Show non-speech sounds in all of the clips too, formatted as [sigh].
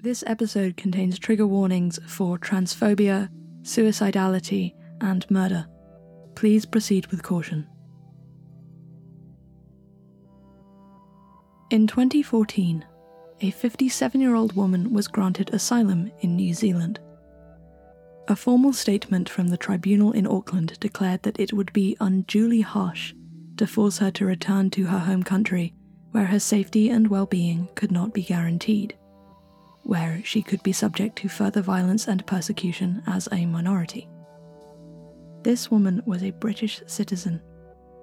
This episode contains trigger warnings for transphobia, suicidality, and murder. Please proceed with caution. In 2014, a 57 year old woman was granted asylum in New Zealand. A formal statement from the tribunal in Auckland declared that it would be unduly harsh to force her to return to her home country where her safety and well being could not be guaranteed, where she could be subject to further violence and persecution as a minority. This woman was a British citizen.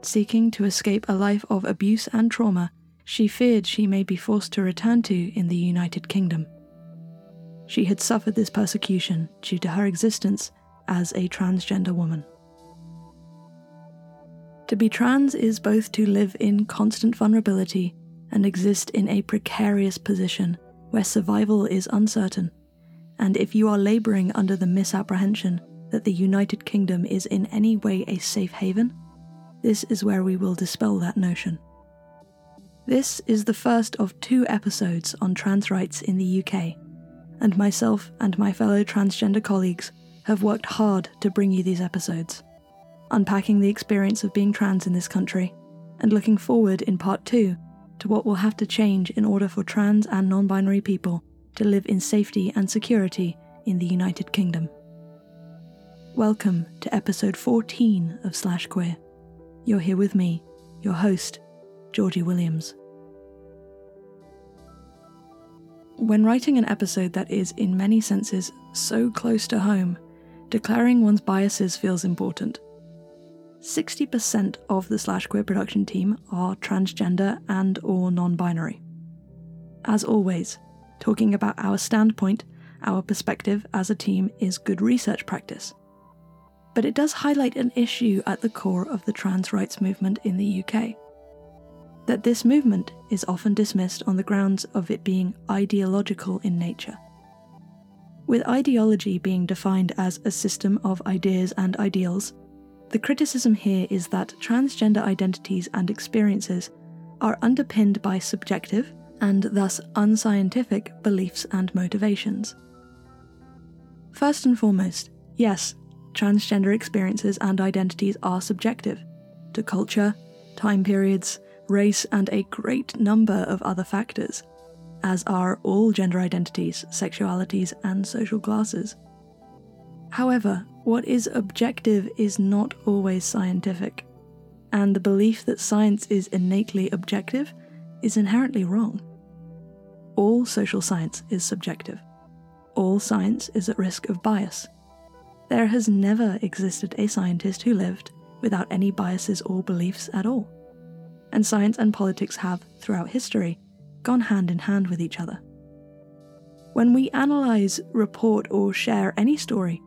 Seeking to escape a life of abuse and trauma, she feared she may be forced to return to in the United Kingdom. She had suffered this persecution due to her existence as a transgender woman. To be trans is both to live in constant vulnerability and exist in a precarious position where survival is uncertain. And if you are labouring under the misapprehension that the United Kingdom is in any way a safe haven, this is where we will dispel that notion. This is the first of two episodes on trans rights in the UK, and myself and my fellow transgender colleagues have worked hard to bring you these episodes unpacking the experience of being trans in this country, and looking forward in part two to what will have to change in order for trans and non binary people to live in safety and security in the United Kingdom. Welcome to episode 14 of Slash Queer. You're here with me, your host, Georgie Williams. When writing an episode that is, in many senses, so close to home, declaring one's biases feels important. 60% of the Slash Queer production team are transgender and or non-binary. As always, talking about our standpoint, our perspective as a team is good research practice. But it does highlight an issue at the core of the trans rights movement in the UK. That this movement is often dismissed on the grounds of it being ideological in nature. With ideology being defined as a system of ideas and ideals the criticism here is that transgender identities and experiences are underpinned by subjective and thus unscientific beliefs and motivations. First and foremost, yes, transgender experiences and identities are subjective to culture, time periods, race, and a great number of other factors, as are all gender identities, sexualities, and social classes. However, what is objective is not always scientific, and the belief that science is innately objective is inherently wrong. All social science is subjective. All science is at risk of bias. There has never existed a scientist who lived without any biases or beliefs at all. And science and politics have, throughout history, gone hand in hand with each other. When we analyse, report, or share any story,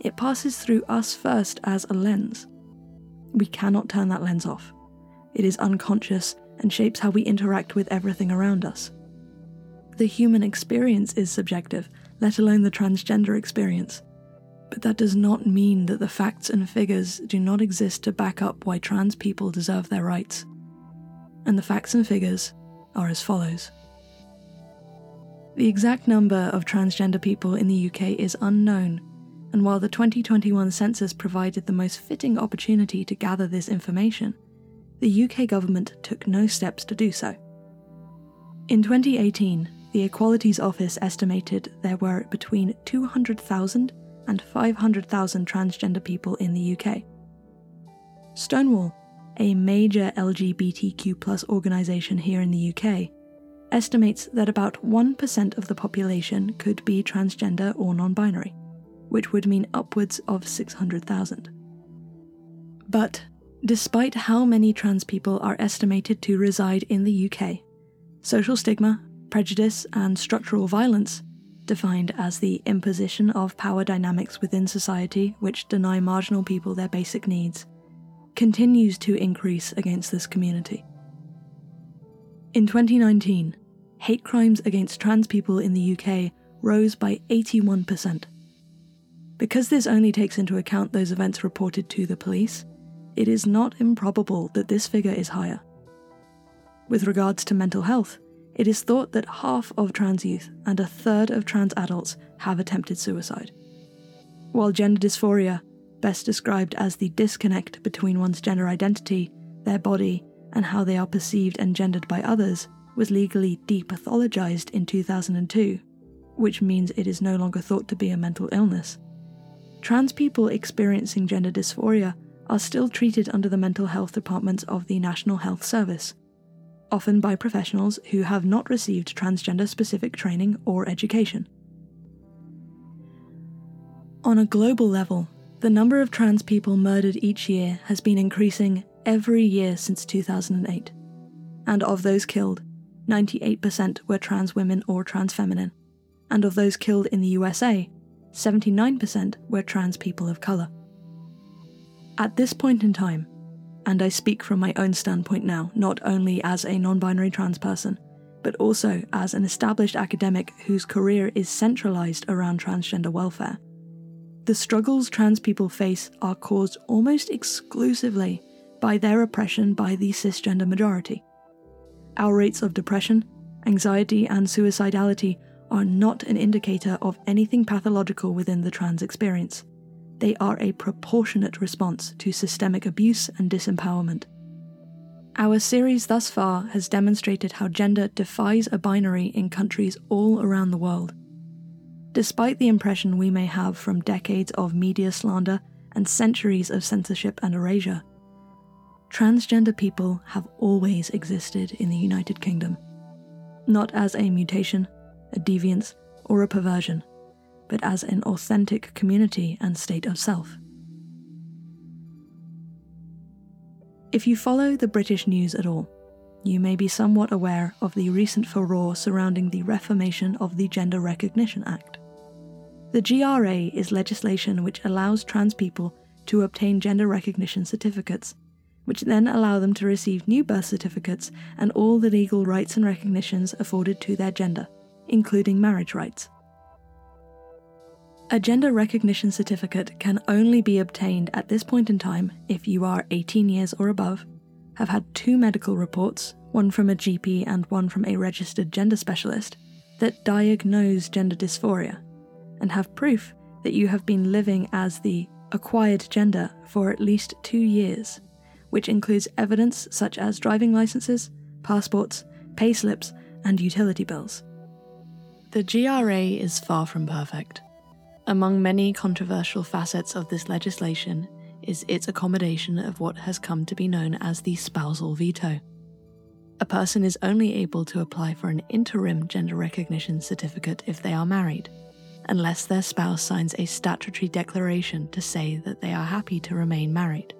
it passes through us first as a lens. We cannot turn that lens off. It is unconscious and shapes how we interact with everything around us. The human experience is subjective, let alone the transgender experience. But that does not mean that the facts and figures do not exist to back up why trans people deserve their rights. And the facts and figures are as follows. The exact number of transgender people in the UK is unknown, and while the 2021 census provided the most fitting opportunity to gather this information, the UK government took no steps to do so. In 2018, the Equalities Office estimated there were between 200,000 and 500,000 transgender people in the UK. Stonewall, a major LGBTQ organisation here in the UK, estimates that about 1% of the population could be transgender or non binary which would mean upwards of 600,000. But despite how many trans people are estimated to reside in the UK, social stigma, prejudice, and structural violence, defined as the imposition of power dynamics within society which deny marginal people their basic needs, continues to increase against this community. In 2019, hate crimes against trans people in the UK rose by 81%. Because this only takes into account those events reported to the police, it is not improbable that this figure is higher. With regards to mental health, it is thought that half of trans youth and a third of trans adults have attempted suicide. While gender dysphoria, best described as the disconnect between one's gender identity, their body, and how they are perceived and gendered by others, was legally depathologized in 2002, which means it is no longer thought to be a mental illness. Trans people experiencing gender dysphoria are still treated under the mental health departments of the National Health Service, often by professionals who have not received transgender specific training or education. On a global level, the number of trans people murdered each year has been increasing every year since 2008. And of those killed, 98% were trans women or trans feminine. And of those killed in the USA, 79% were trans people of colour. At this point in time, and I speak from my own standpoint now, not only as a non binary trans person, but also as an established academic whose career is centralised around transgender welfare. The struggles trans people face are caused almost exclusively by their oppression by the cisgender majority. Our rates of depression, anxiety, and suicidality are not an indicator of anything pathological within the trans experience. They are a proportionate response to systemic abuse and disempowerment. Our series thus far has demonstrated how gender defies a binary in countries all around the world. Despite the impression we may have from decades of media slander and centuries of censorship and erasure, transgender people have always existed in the United Kingdom. Not as a mutation, a deviance, or a perversion, but as an authentic community and state of self. If you follow the British news at all, you may be somewhat aware of the recent furore surrounding the reformation of the Gender Recognition Act. The GRA is legislation which allows trans people to obtain gender recognition certificates which then allow them to receive new birth certificates and all the legal rights and recognitions afforded to their gender, including marriage rights. A gender recognition certificate can only be obtained at this point in time if you are 18 years or above, have had two medical reports, one from a GP and one from a registered gender specialist, that diagnose gender dysphoria, and have proof that you have been living as the acquired gender for at least two years which includes evidence such as driving licenses, passports, payslips, and utility bills. The GRA is far from perfect. Among many controversial facets of this legislation is its accommodation of what has come to be known as the spousal veto. A person is only able to apply for an interim gender recognition certificate if they are married, unless their spouse signs a statutory declaration to say that they are happy to remain married.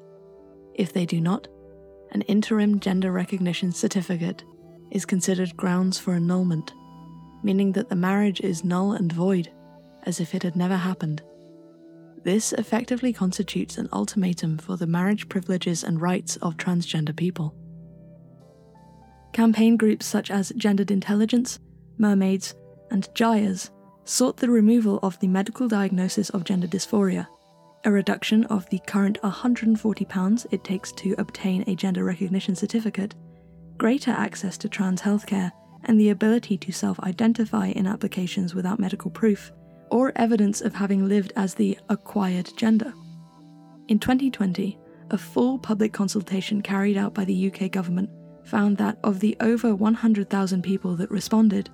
If they do not, an interim gender recognition certificate is considered grounds for annulment, meaning that the marriage is null and void, as if it had never happened. This effectively constitutes an ultimatum for the marriage privileges and rights of transgender people. Campaign groups such as Gendered Intelligence, Mermaids, and GIRES sought the removal of the medical diagnosis of gender dysphoria a reduction of the current £140 it takes to obtain a gender recognition certificate, greater access to trans healthcare, and the ability to self identify in applications without medical proof or evidence of having lived as the acquired gender. In 2020, a full public consultation carried out by the UK government found that of the over 100,000 people that responded,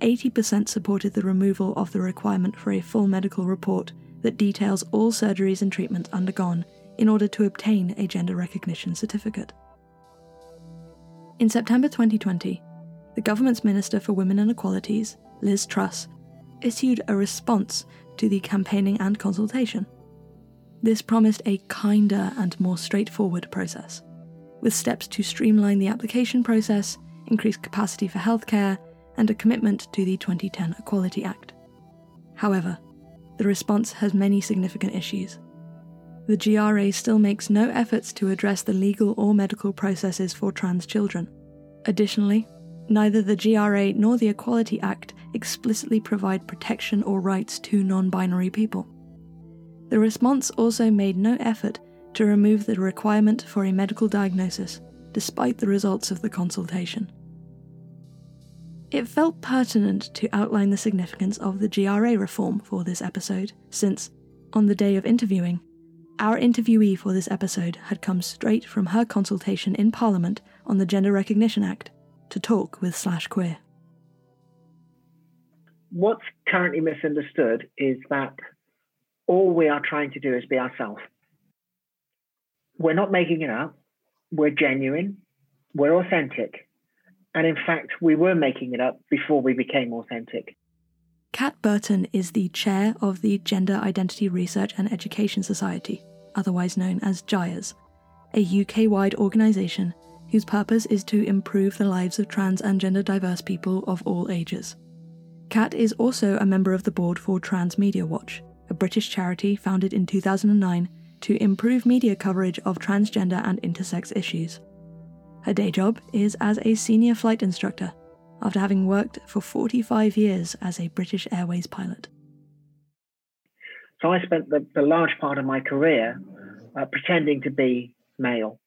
80% supported the removal of the requirement for a full medical report that details all surgeries and treatments undergone in order to obtain a gender recognition certificate. In September 2020, the government's Minister for Women and Equalities, Liz Truss, issued a response to the campaigning and consultation. This promised a kinder and more straightforward process, with steps to streamline the application process, increase capacity for healthcare, and a commitment to the 2010 Equality Act. However, the response has many significant issues. The GRA still makes no efforts to address the legal or medical processes for trans children. Additionally, neither the GRA nor the Equality Act explicitly provide protection or rights to non binary people. The response also made no effort to remove the requirement for a medical diagnosis, despite the results of the consultation. It felt pertinent to outline the significance of the GRA reform for this episode, since, on the day of interviewing, our interviewee for this episode had come straight from her consultation in Parliament on the Gender Recognition Act to talk with Slash Queer. What's currently misunderstood is that all we are trying to do is be ourselves. We're not making it up. We're genuine. We're authentic. And in fact, we were making it up before we became authentic. Kat Burton is the chair of the Gender Identity Research and Education Society, otherwise known as GIRES, a UK wide organisation whose purpose is to improve the lives of trans and gender diverse people of all ages. Kat is also a member of the board for Trans Media Watch, a British charity founded in 2009 to improve media coverage of transgender and intersex issues. Her day job is as a senior flight instructor, after having worked for 45 years as a British Airways pilot. So I spent the, the large part of my career uh, pretending to be male.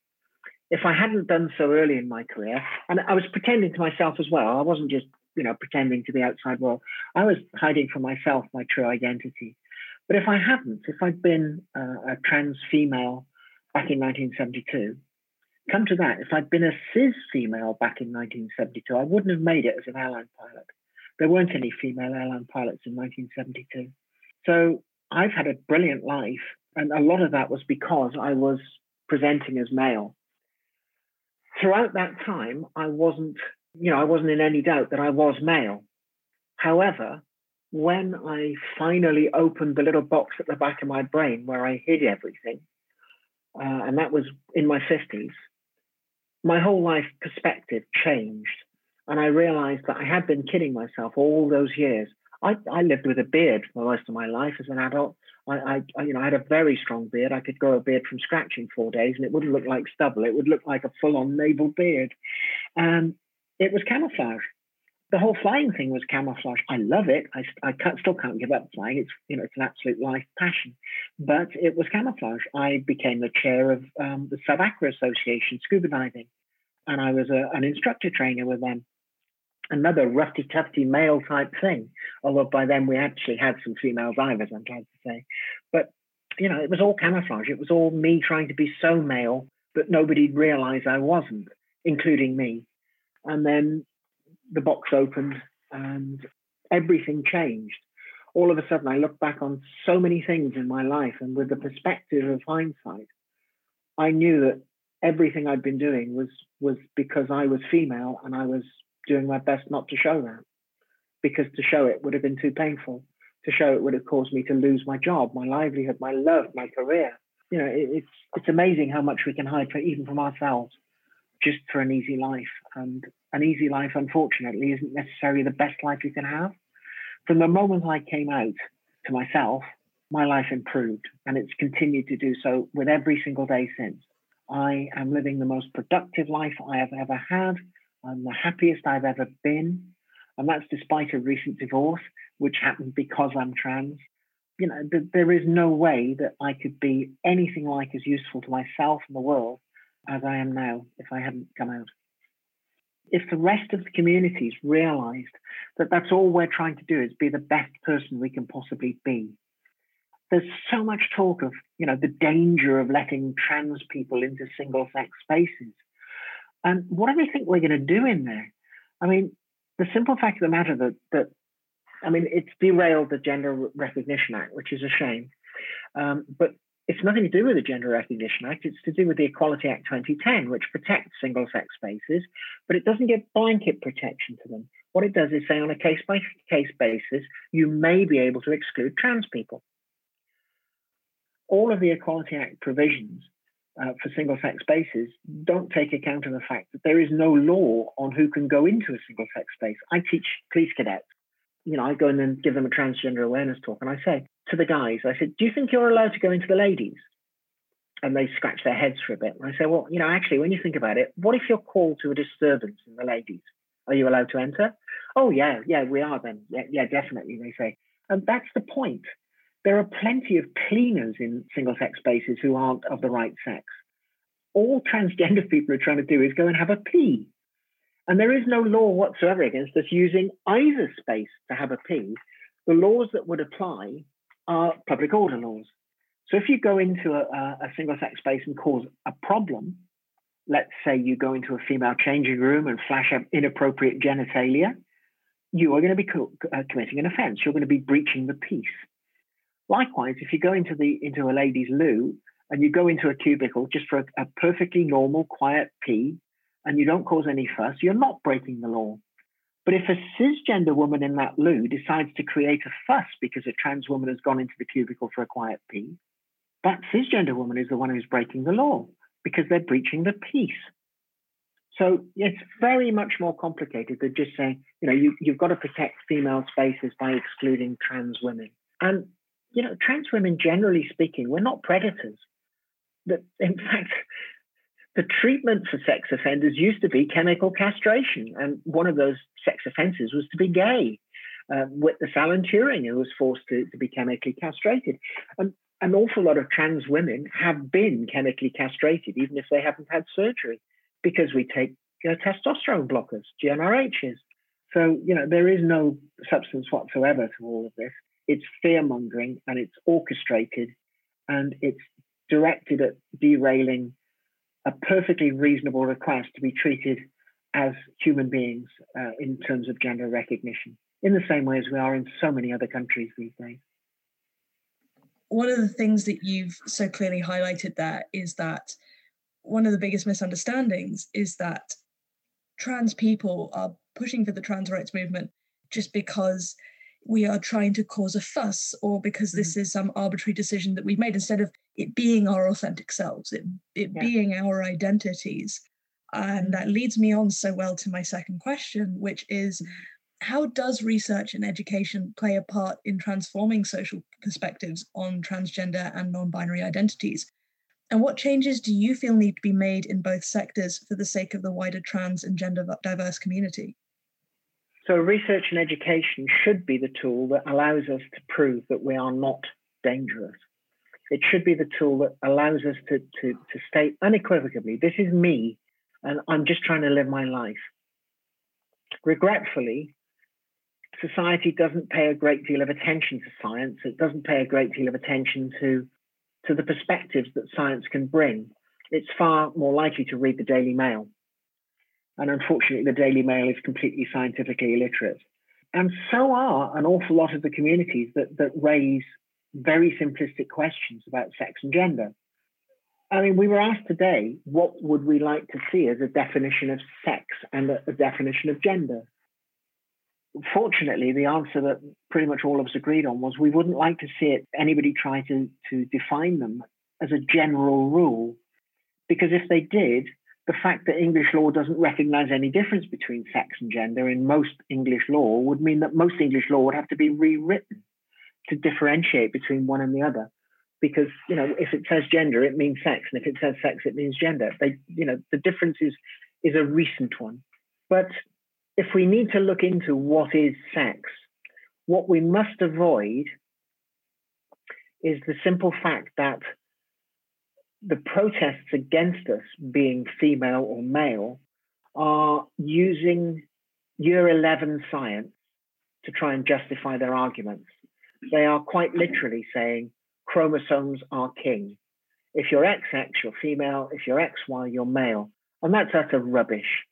If I hadn't done so early in my career, and I was pretending to myself as well, I wasn't just you know pretending to the outside world. I was hiding from myself my true identity. But if I hadn't, if I'd been uh, a trans female back in 1972, come to that, if I'd been a cis female back in 1972, I wouldn't have made it as an airline pilot. There weren't any female airline pilots in 1972. So I've had a brilliant life. And a lot of that was because I was presenting as male. Throughout that time, I wasn't, you know, I wasn't in any doubt that I was male. However, when I finally opened the little box at the back of my brain where I hid everything, uh, and that was in my 50s, my whole life perspective changed. And I realized that I had been kidding myself all those years. I, I lived with a beard for most of my life as an adult. I, I, you know, I had a very strong beard. I could grow a beard from scratch in four days, and it wouldn't look like stubble. It would look like a full-on naval beard. And it was camouflage. The whole flying thing was camouflage. I love it. I, I can't, still can't give up flying. It's you know, it's an absolute life passion. But it was camouflage. I became the chair of um, the Sub-Aqua Association, scuba diving and I was a, an instructor trainer with them. Another roughy tufty male type thing, although by then we actually had some female divers, I'm glad to say. But, you know, it was all camouflage. It was all me trying to be so male that nobody'd realize I wasn't, including me. And then the box opened and everything changed. All of a sudden, I look back on so many things in my life, and with the perspective of hindsight, I knew that everything I'd been doing was was because I was female and I was doing my best not to show that. Because to show it would have been too painful. To show it would have caused me to lose my job, my livelihood, my love, my career. You know, it, it's it's amazing how much we can hide for, even from ourselves, just for an easy life. And an easy life, unfortunately, isn't necessarily the best life you can have. From the moment I came out to myself, my life improved, and it's continued to do so with every single day since. I am living the most productive life I have ever had. I'm the happiest I've ever been. And that's despite a recent divorce, which happened because I'm trans. You know, th- there is no way that I could be anything like as useful to myself and the world as I am now if I hadn't come out. If the rest of the communities realized that that's all we're trying to do is be the best person we can possibly be, there's so much talk of you know the danger of letting trans people into single sex spaces and what do they think we're going to do in there i mean the simple fact of the matter that that i mean it's derailed the gender recognition act which is a shame um, but it's nothing to do with the Gender Recognition Act. It's to do with the Equality Act 2010, which protects single sex spaces, but it doesn't give blanket protection to them. What it does is say on a case by case basis, you may be able to exclude trans people all of the Equality Act provisions uh, for single sex spaces don't take account of the fact that there is no law on who can go into a single sex space. I teach police cadets. You know, I go in and give them a transgender awareness talk, and I say to the guys, I said, Do you think you're allowed to go into the ladies? And they scratch their heads for a bit. And I say, Well, you know, actually, when you think about it, what if you're called to a disturbance in the ladies? Are you allowed to enter? Oh, yeah, yeah, we are then. Yeah, yeah, definitely, they say. And that's the point there are plenty of cleaners in single sex spaces who aren't of the right sex. All transgender [laughs] people are trying to do is go and have a pee. And there is no law whatsoever against us using either space to have a pee. The laws that would apply are public order laws. So if you go into a, a single sex space and cause a problem, let's say you go into a female changing room and flash up inappropriate genitalia, you are going to be co- uh, committing an offence. You're going to be breaching the peace. Likewise, if you go into the into a ladies' loo and you go into a cubicle just for a, a perfectly normal, quiet pee, and you don't cause any fuss, you're not breaking the law. But if a cisgender woman in that loo decides to create a fuss because a trans woman has gone into the cubicle for a quiet pee, that cisgender woman is the one who's breaking the law because they're breaching the peace. So it's very much more complicated than just saying, you know, you, you've got to protect female spaces by excluding trans women. And, you know, trans women, generally speaking, we're not predators. That in [laughs] fact, the treatment for sex offenders used to be chemical castration. And one of those sex offenses was to be gay. Uh, Witness Alan Turing, who was forced to, to be chemically castrated. And an awful lot of trans women have been chemically castrated, even if they haven't had surgery because we take you know, testosterone blockers, GnRHs. So, you know, there is no substance whatsoever to all of this. It's fear mongering and it's orchestrated and it's directed at derailing a perfectly reasonable request to be treated as human beings uh, in terms of gender recognition, in the same way as we are in so many other countries these days. One of the things that you've so clearly highlighted there is that one of the biggest misunderstandings is that trans people are pushing for the trans rights movement just because we are trying to cause a fuss or because this mm. is some arbitrary decision that we've made instead of it being our authentic selves it, it yeah. being our identities and that leads me on so well to my second question which is mm. how does research and education play a part in transforming social perspectives on transgender and non-binary identities and what changes do you feel need to be made in both sectors for the sake of the wider trans and gender diverse community? So, research and education should be the tool that allows us to prove that we are not dangerous. It should be the tool that allows us to, to, to state unequivocally this is me, and I'm just trying to live my life. Regretfully, society doesn't pay a great deal of attention to science, it doesn't pay a great deal of attention to to the perspectives that science can bring, it's far more likely to read the Daily Mail. And unfortunately, the Daily Mail is completely scientifically illiterate. And so are an awful lot of the communities that, that raise very simplistic questions about sex and gender. I mean, we were asked today, what would we like to see as a definition of sex and a, a definition of gender? fortunately, the answer that pretty much all of us agreed on was we wouldn't like to see it, anybody try to, to define them as a general rule. Because if they did, the fact that English law doesn't recognize any difference between sex and gender in most English law would mean that most English law would have to be rewritten to differentiate between one and the other. Because, you know, if it says gender, it means sex. And if it says sex, it means gender. They, you know, the difference is, is a recent one. But if we need to look into what is sex, what we must avoid is the simple fact that the protests against us being female or male are using year 11 science to try and justify their arguments. They are quite literally saying chromosomes are king. If you're XX, you're female. If you're XY, you're male. And that's utter rubbish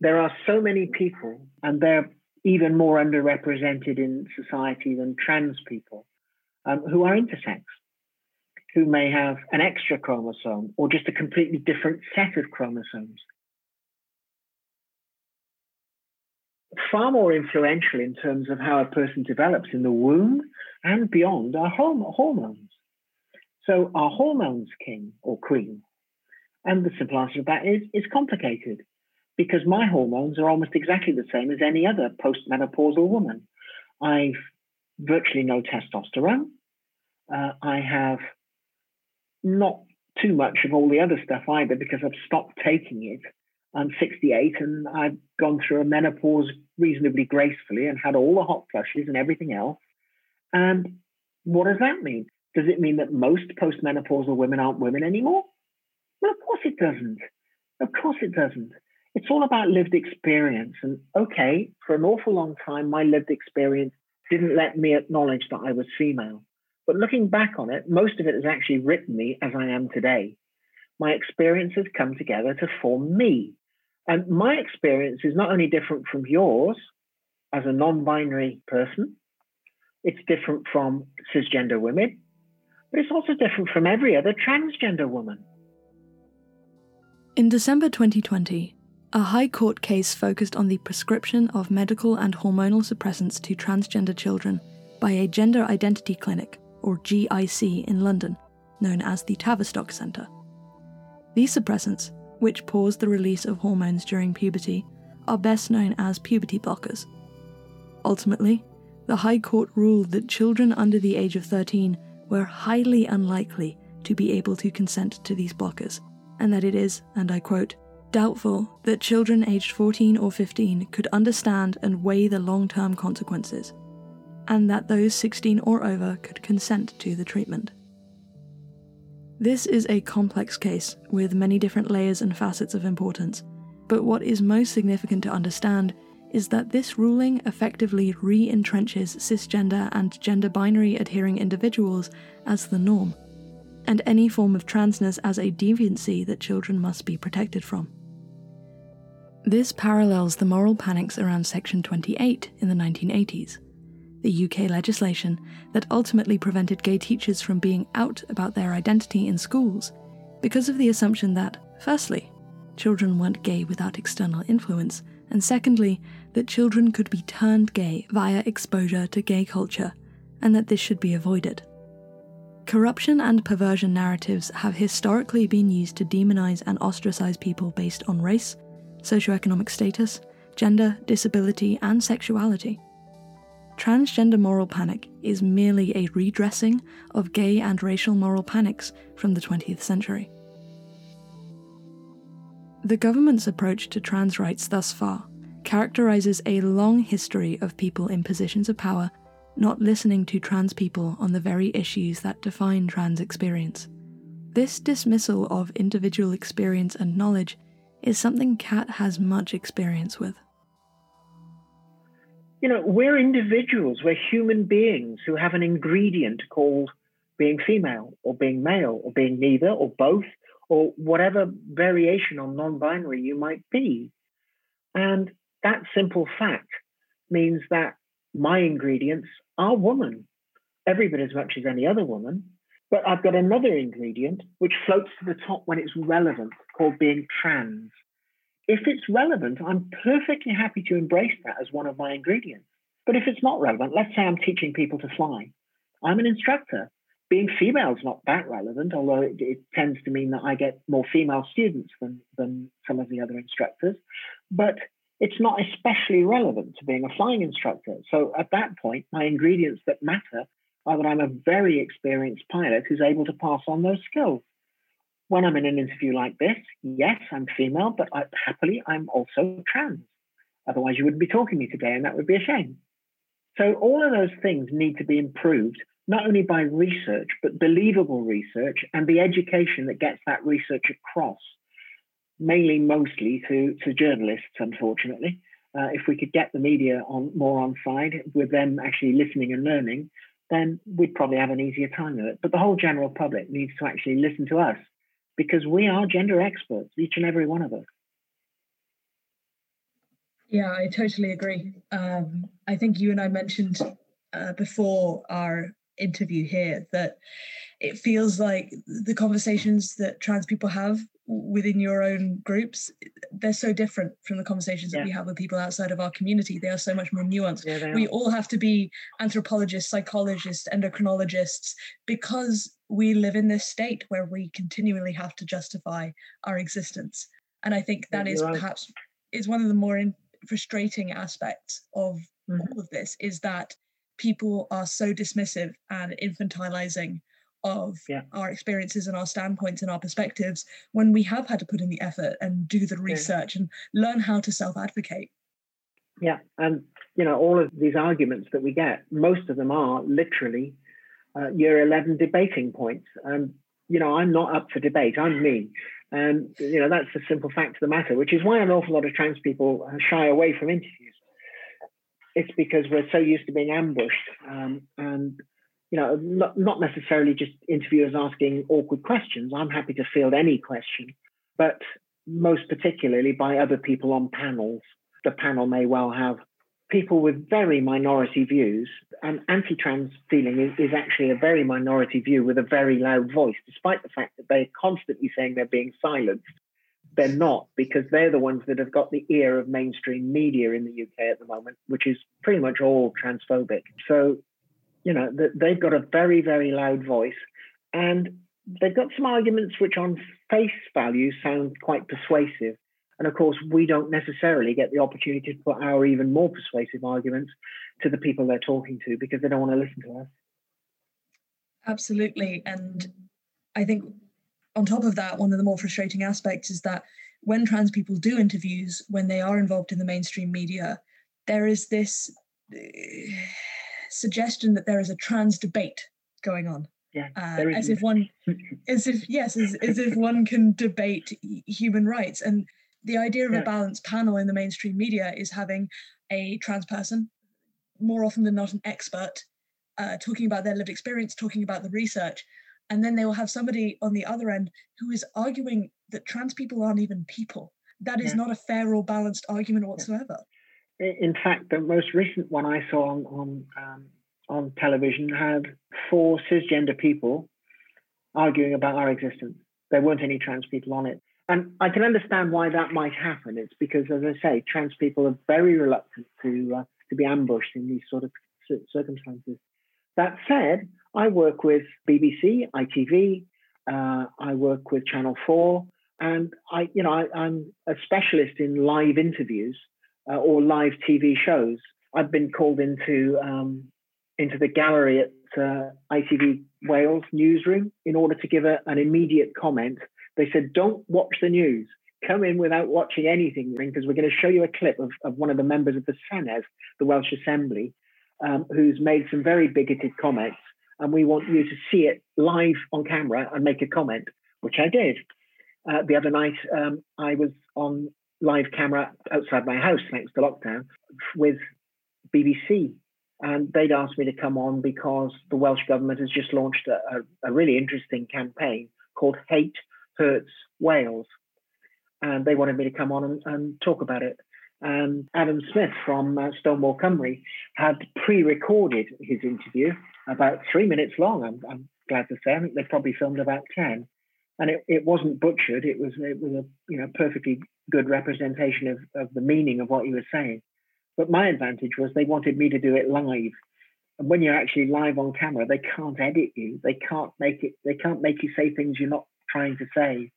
there are so many people, and they're even more underrepresented in society than trans people, um, who are intersex, who may have an extra chromosome or just a completely different set of chromosomes. Far more influential in terms of how a person develops in the womb and beyond are hormones. So, are hormones king or queen? And the simple answer to that is, is complicated because my hormones are almost exactly the same as any other postmenopausal woman. I've virtually no testosterone. Uh, I have not too much of all the other stuff either because I've stopped taking it. I'm 68 and I've gone through a menopause reasonably gracefully and had all the hot flushes and everything else. And what does that mean? Does it mean that most postmenopausal women aren't women anymore? Well, of course it doesn't. Of course it doesn't it's all about lived experience. And okay, for an awful long time, my lived experience didn't let me acknowledge that I was female. But looking back on it, most of it has actually written me as I am today. My experiences come together to form me. And my experience is not only different from yours as a non binary person, it's different from cisgender women, but it's also different from every other transgender woman. In December 2020, a High Court case focused on the prescription of medical and hormonal suppressants to transgender children by a gender identity clinic, or GIC, in London, known as the Tavistock Centre. These suppressants, which pause the release of hormones during puberty, are best known as puberty blockers. Ultimately, the High Court ruled that children under the age of 13 were highly unlikely to be able to consent to these blockers, and that it is, and I quote, doubtful that children aged 14 or 15 could understand and weigh the long term consequences, and that those 16 or over could consent to the treatment. This is a complex case with many different layers and facets of importance, but what is most significant to understand is that this ruling effectively re entrenches cisgender and gender binary adhering individuals as the norm, and any form of transness as a deviancy that children must be protected from. This parallels the moral panics around Section 28 in the 1980s, the UK legislation that ultimately prevented gay teachers from being out about their identity in schools because of the assumption that, firstly, children weren't gay without external influence, and secondly, that children could be turned gay via exposure to gay culture, and that this should be avoided. Corruption and perversion narratives have historically been used to demonize and ostracize people based on race, socioeconomic status, gender, disability, and sexuality. Transgender moral panic is merely a redressing of gay and racial moral panics from the 20th century. The government's approach to trans rights thus far characterizes a long history of people in positions of power not listening to trans people on the very issues that define trans experience. This dismissal of individual experience and knowledge is something Kat has much experience with. You know, we're individuals, we're human beings who have an ingredient called being female or being male or being neither or both or whatever variation on non binary you might be. And that simple fact means that my ingredients are woman, every bit as much as any other woman. But I've got another ingredient which floats to the top when it's relevant, called being trans. If it's relevant, I'm perfectly happy to embrace that as one of my ingredients. But if it's not relevant, let's say I'm teaching people to fly, I'm an instructor. Being female is not that relevant, although it, it tends to mean that I get more female students than, than some of the other instructors. But it's not especially relevant to being a flying instructor. So at that point, my ingredients that matter are that I'm a very experienced pilot who's able to pass on those skills. When I'm in an interview like this, yes, I'm female, but I, happily, I'm also trans. Otherwise, you wouldn't be talking to me today, and that would be a shame. So, all of those things need to be improved, not only by research, but believable research and the education that gets that research across mainly mostly to, to journalists, unfortunately. Uh, if we could get the media on more on side with them actually listening and learning, then we'd probably have an easier time with it. But the whole general public needs to actually listen to us because we are gender experts, each and every one of us. Yeah, I totally agree. Um, I think you and I mentioned uh, before our interview here that it feels like the conversations that trans people have within your own groups they're so different from the conversations yeah. that we have with people outside of our community. They are so much more nuanced. Yeah, we all have to be anthropologists psychologists endocrinologists because we live in this state where we continually have to justify our existence. And i think that yeah, is perhaps is one of the more in, frustrating aspects of mm-hmm. all of this is that people are so dismissive and infantilizing of yeah. our experiences and our standpoints and our perspectives when we have had to put in the effort and do the research yeah. and learn how to self advocate. Yeah, and you know all of these arguments that we get, most of them are literally uh, year eleven debating points. And you know, I'm not up for debate. I'm me. And you know that's the simple fact of the matter, which is why an awful lot of trans people shy away from interviews. It's because we're so used to being ambushed, um, and you know, not, not necessarily just interviewers asking awkward questions. I'm happy to field any question, but most particularly by other people on panels. The panel may well have people with very minority views. And anti trans feeling is, is, actually a very minority view with a very loud voice, despite the fact that they're constantly saying they're being silenced. They're not, because they're the ones that have got the ear of mainstream media in the UK at the moment, which is pretty much all transphobic. So, you know, they've got a very, very loud voice. And they've got some arguments which, on face value, sound quite persuasive. And of course, we don't necessarily get the opportunity to put our even more persuasive arguments to the people they're talking to because they don't want to listen to us. Absolutely. And I think on top of that, one of the more frustrating aspects is that when trans people do interviews, when they are involved in the mainstream media, there is this uh, suggestion that there is a trans debate going on. Yeah, uh, as if one, [laughs] as if yes, as, as if one can debate human rights, and the idea of yeah. a balanced panel in the mainstream media is having a trans person, more often than not an expert, uh, talking about their lived experience, talking about the research, and then they will have somebody on the other end who is arguing that trans people aren't even people. That is yeah. not a fair or balanced argument whatsoever. In fact, the most recent one I saw on on, um, on television had four cisgender people arguing about our existence. There weren't any trans people on it. And I can understand why that might happen. It's because, as I say, trans people are very reluctant to uh, to be ambushed in these sort of circumstances. That said, I work with BBC, ITV, uh, I work with Channel Four, and I, you know, I, am a specialist in live interviews uh, or live TV shows. I've been called into um, into the gallery at uh, ITV Wales newsroom in order to give a, an immediate comment they said, don't watch the news. Come in without watching anything because we're going to show you a clip of, of one of the members of the Senedd, the Welsh Assembly, um, who's made some very bigoted comments. And we want you to see it live on camera and make a comment, which I did. Uh, the other night, um, I was on live camera outside my house, thanks to lockdown, with BBC. And they'd asked me to come on because the Welsh government has just launched a, a, a really interesting campaign called Hate Hurts Wales. And they wanted me to come on and, and talk about it. And Adam Smith from uh, Stonewall Cymru had pre recorded his interview, about three minutes long, I'm, I'm, glad to say. I think they probably filmed about 10. And it, it wasn't butchered, it was, it was a you know, perfectly good representation of, of the meaning of what he was saying. But my advantage was they wanted me to do it live. And when you're actually live on camera, they can't edit you. They can't make it. They can't make you say things you're not trying to say.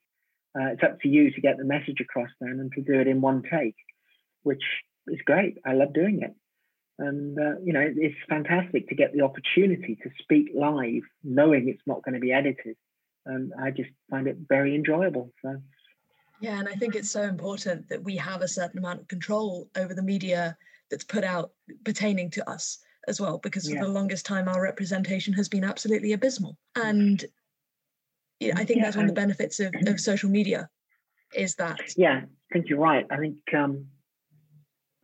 Uh, it's up to you to get the message across then and to do it in one take, which is great. I love doing it. And, uh, you know, it's fantastic to get the opportunity to speak live, knowing it's not going to be edited. And I just find it very enjoyable. So, yeah, and I think it's so important that we have a certain amount of control over the media that's put out pertaining to us as well, because for yeah. the longest time our representation has been absolutely abysmal. And I think yeah, that's one of the benefits of, of social media is that. Yeah, I think you're right. I think um,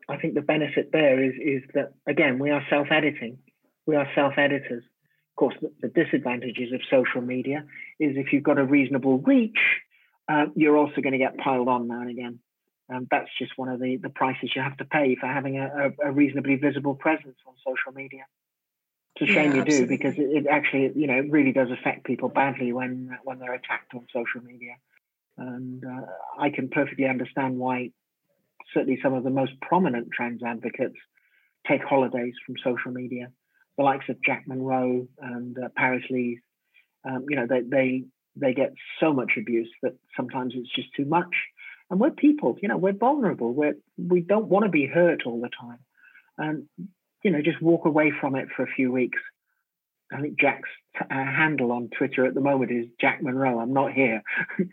I think the benefit there is is that again we are self-editing, we are self-editors. Of course, the, the disadvantages of social media is if you've got a reasonable reach, uh, you're also going to get piled on now and again. Um, that's just one of the, the prices you have to pay for having a, a, a reasonably visible presence on social media. It's a shame yeah, you absolutely. do because it, it, actually, you know, it really does affect people badly when when they're attacked on social media. And uh, I can perfectly understand why certainly some of the most prominent trans advocates take holidays from social media. The likes of Jack Monroe and uh, Paris Lees, um, you know, they, they they get so much abuse that sometimes it's just too much. And we're people, you know, we're vulnerable. We're we don't want to be hurt all the time. And you know, just walk away from it for a few weeks. I think Jack's uh, handle on Twitter at the moment is Jack Monroe. I'm not here. [laughs]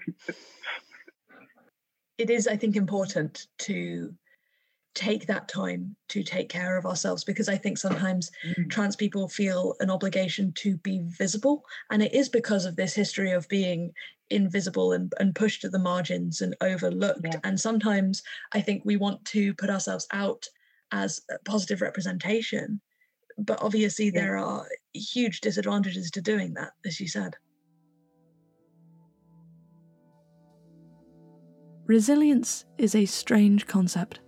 it is, I think, important to take that time to take care of ourselves because I think sometimes mm. trans people feel an obligation to be visible. And it is because of this history of being invisible and, and pushed to the margins and overlooked. Yeah. And sometimes I think we want to put ourselves out as positive representation. But obviously, yeah. there are huge disadvantages to doing that, as you said. Resilience is a strange concept.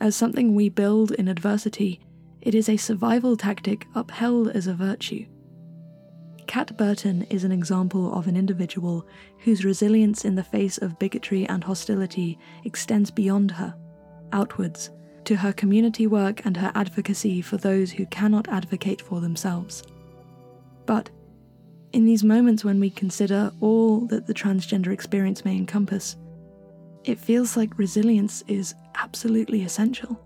As something we build in adversity, it is a survival tactic upheld as a virtue. Kat Burton is an example of an individual whose resilience in the face of bigotry and hostility extends beyond her, outwards, to her community work and her advocacy for those who cannot advocate for themselves. But, in these moments when we consider all that the transgender experience may encompass, it feels like resilience is absolutely essential.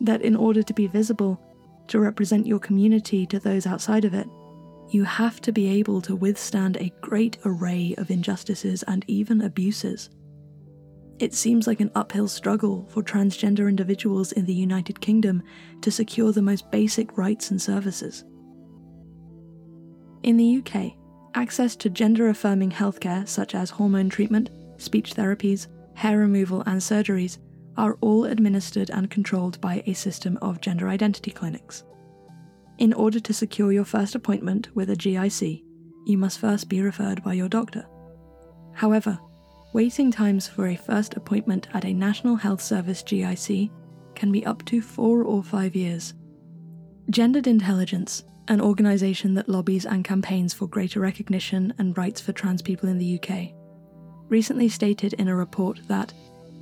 That in order to be visible, to represent your community to those outside of it, you have to be able to withstand a great array of injustices and even abuses. It seems like an uphill struggle for transgender individuals in the United Kingdom to secure the most basic rights and services. In the UK, access to gender affirming healthcare such as hormone treatment, speech therapies, hair removal, and surgeries are all administered and controlled by a system of gender identity clinics. In order to secure your first appointment with a GIC, you must first be referred by your doctor. However, waiting times for a first appointment at a National Health Service GIC can be up to four or five years. Gendered Intelligence, an organisation that lobbies and campaigns for greater recognition and rights for trans people in the UK, recently stated in a report that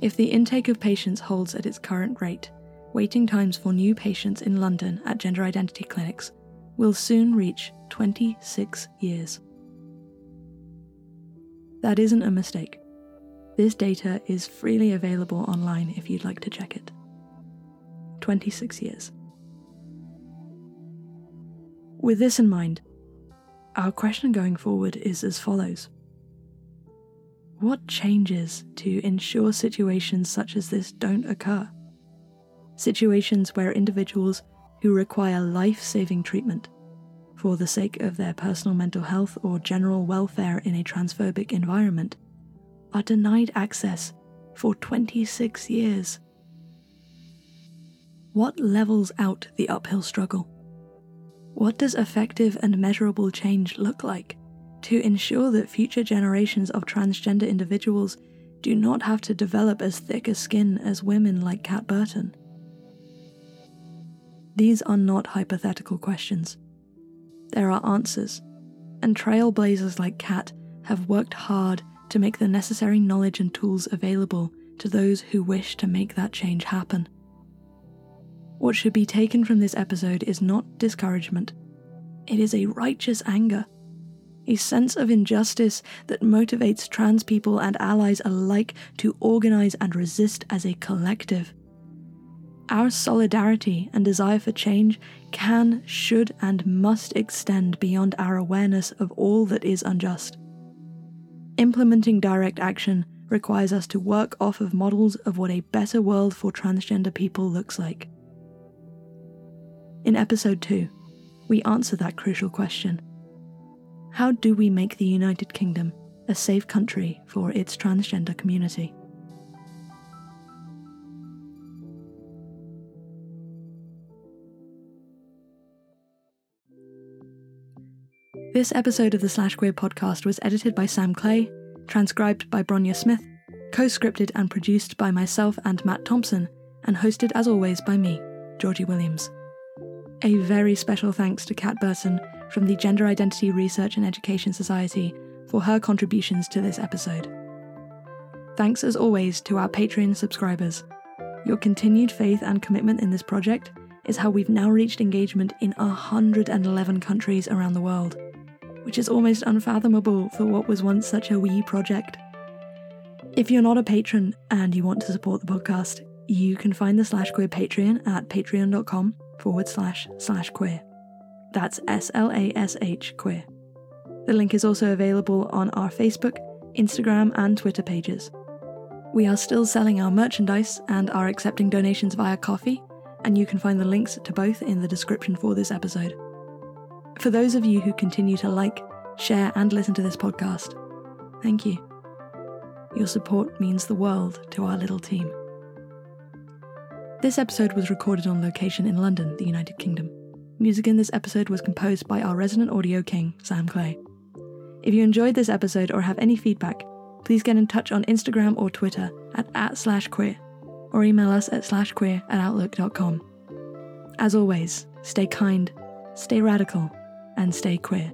if the intake of patients holds at its current rate, waiting times for new patients in London at gender identity clinics will soon reach 26 years. That isn't a mistake. This data is freely available online if you'd like to check it. 26 years. With this in mind, our question going forward is as follows what changes to ensure situations such as this don't occur? Situations where individuals who require life saving treatment for the sake of their personal mental health or general welfare in a transphobic environment are denied access for 26 years. What levels out the uphill struggle? What does effective and measurable change look like? To ensure that future generations of transgender individuals do not have to develop as thick a skin as women like Kat Burton. These are not hypothetical questions. There are answers, and trailblazers like Kat have worked hard to make the necessary knowledge and tools available to those who wish to make that change happen. What should be taken from this episode is not discouragement, it is a righteous anger a sense of injustice that motivates trans people and allies alike to organize and resist as a collective. Our solidarity and desire for change can, should, and must extend beyond our awareness of all that is unjust. Implementing direct action requires us to work off of models of what a better world for transgender people looks like. In episode 2, we answer that crucial question how do we make the United Kingdom a safe country for its transgender community? This episode of the Slash Queer podcast was edited by Sam Clay, transcribed by Bronya Smith, co scripted and produced by myself and Matt Thompson, and hosted as always by me, Georgie Williams. A very special thanks to Kat Burton from the Gender Identity Research and Education Society for her contributions to this episode. Thanks as always to our Patreon subscribers. Your continued faith and commitment in this project is how we've now reached engagement in 111 countries around the world, which is almost unfathomable for what was once such a wee project. If you're not a patron and you want to support the podcast, you can find the Slash Queer Patreon at patreon.com forward slash slash queer. That's S L A S H queer. The link is also available on our Facebook, Instagram, and Twitter pages. We are still selling our merchandise and are accepting donations via Ko-fi, and you can find the links to both in the description for this episode. For those of you who continue to like, share, and listen to this podcast, thank you. Your support means the world to our little team. This episode was recorded on location in London, the United Kingdom. Music in this episode was composed by our resident audio king, Sam Clay. If you enjoyed this episode or have any feedback, please get in touch on Instagram or Twitter at, at slash queer or email us at slash queer at outlook.com. As always, stay kind, stay radical, and stay queer.